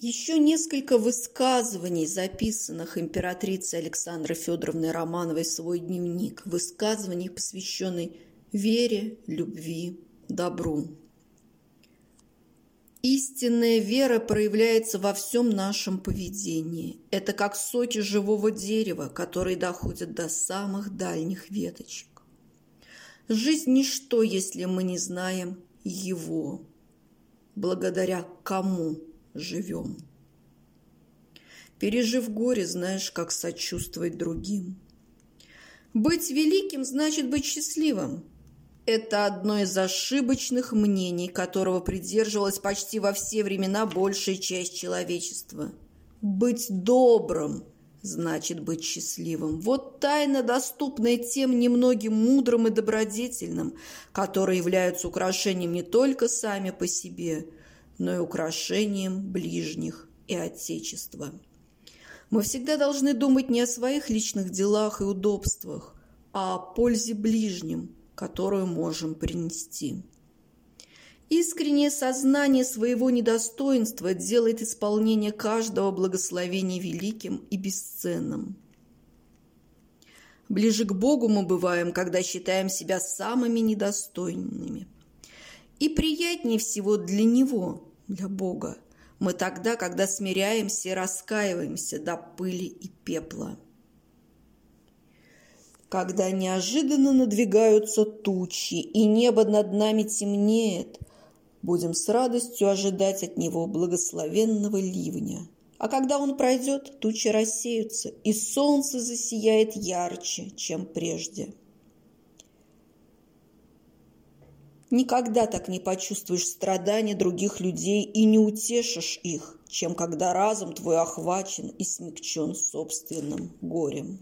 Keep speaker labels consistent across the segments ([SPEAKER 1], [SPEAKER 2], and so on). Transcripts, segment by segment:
[SPEAKER 1] Еще несколько высказываний, записанных императрицей Александрой Федоровной Романовой в свой дневник, высказываний, посвященных вере, любви, добру. Истинная вера проявляется во всем нашем поведении. Это как соки живого дерева, которые доходят до самых дальних веточек. Жизнь – ничто, если мы не знаем его, благодаря кому – живем. Пережив горе, знаешь, как сочувствовать другим. Быть великим значит быть счастливым. Это одно из ошибочных мнений, которого придерживалась почти во все времена большая часть человечества. Быть добрым значит быть счастливым. Вот тайна, доступная тем немногим мудрым и добродетельным, которые являются украшением не только сами по себе – но и украшением ближних и Отечества. Мы всегда должны думать не о своих личных делах и удобствах, а о пользе ближним, которую можем принести. Искреннее сознание своего недостоинства делает исполнение каждого благословения великим и бесценным. Ближе к Богу мы бываем, когда считаем себя самыми недостойными. И приятнее всего для Него для Бога. Мы тогда, когда смиряемся и раскаиваемся до пыли и пепла. Когда неожиданно надвигаются тучи, и небо над нами темнеет, будем с радостью ожидать от него благословенного ливня. А когда он пройдет, тучи рассеются, и солнце засияет ярче, чем прежде. Никогда так не почувствуешь страдания других людей и не утешишь их, чем когда разум твой охвачен и смягчен собственным горем.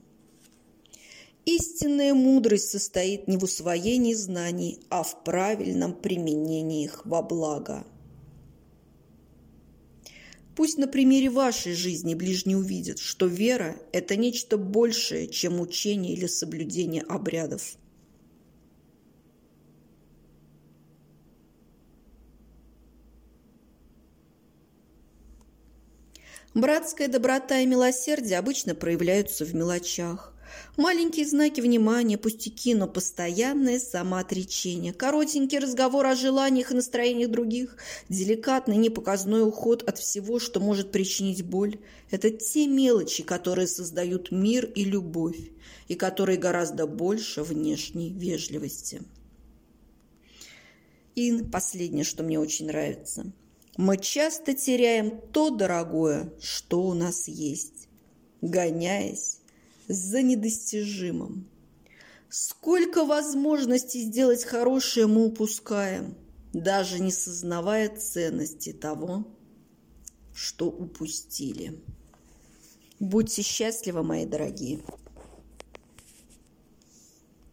[SPEAKER 1] Истинная мудрость состоит не в усвоении знаний, а в правильном применении их во благо. Пусть на примере вашей жизни ближние увидят, что вера – это нечто большее, чем учение или соблюдение обрядов – Братская доброта и милосердие обычно проявляются в мелочах. Маленькие знаки внимания, пустяки, но постоянное самоотречение, коротенький разговор о желаниях и настроениях других, деликатный непоказной уход от всего, что может причинить боль – это те мелочи, которые создают мир и любовь, и которые гораздо больше внешней вежливости. И последнее, что мне очень нравится – мы часто теряем то дорогое, что у нас есть, гоняясь за недостижимым. Сколько возможностей сделать хорошее мы упускаем, даже не сознавая ценности того, что упустили. Будьте счастливы, мои дорогие!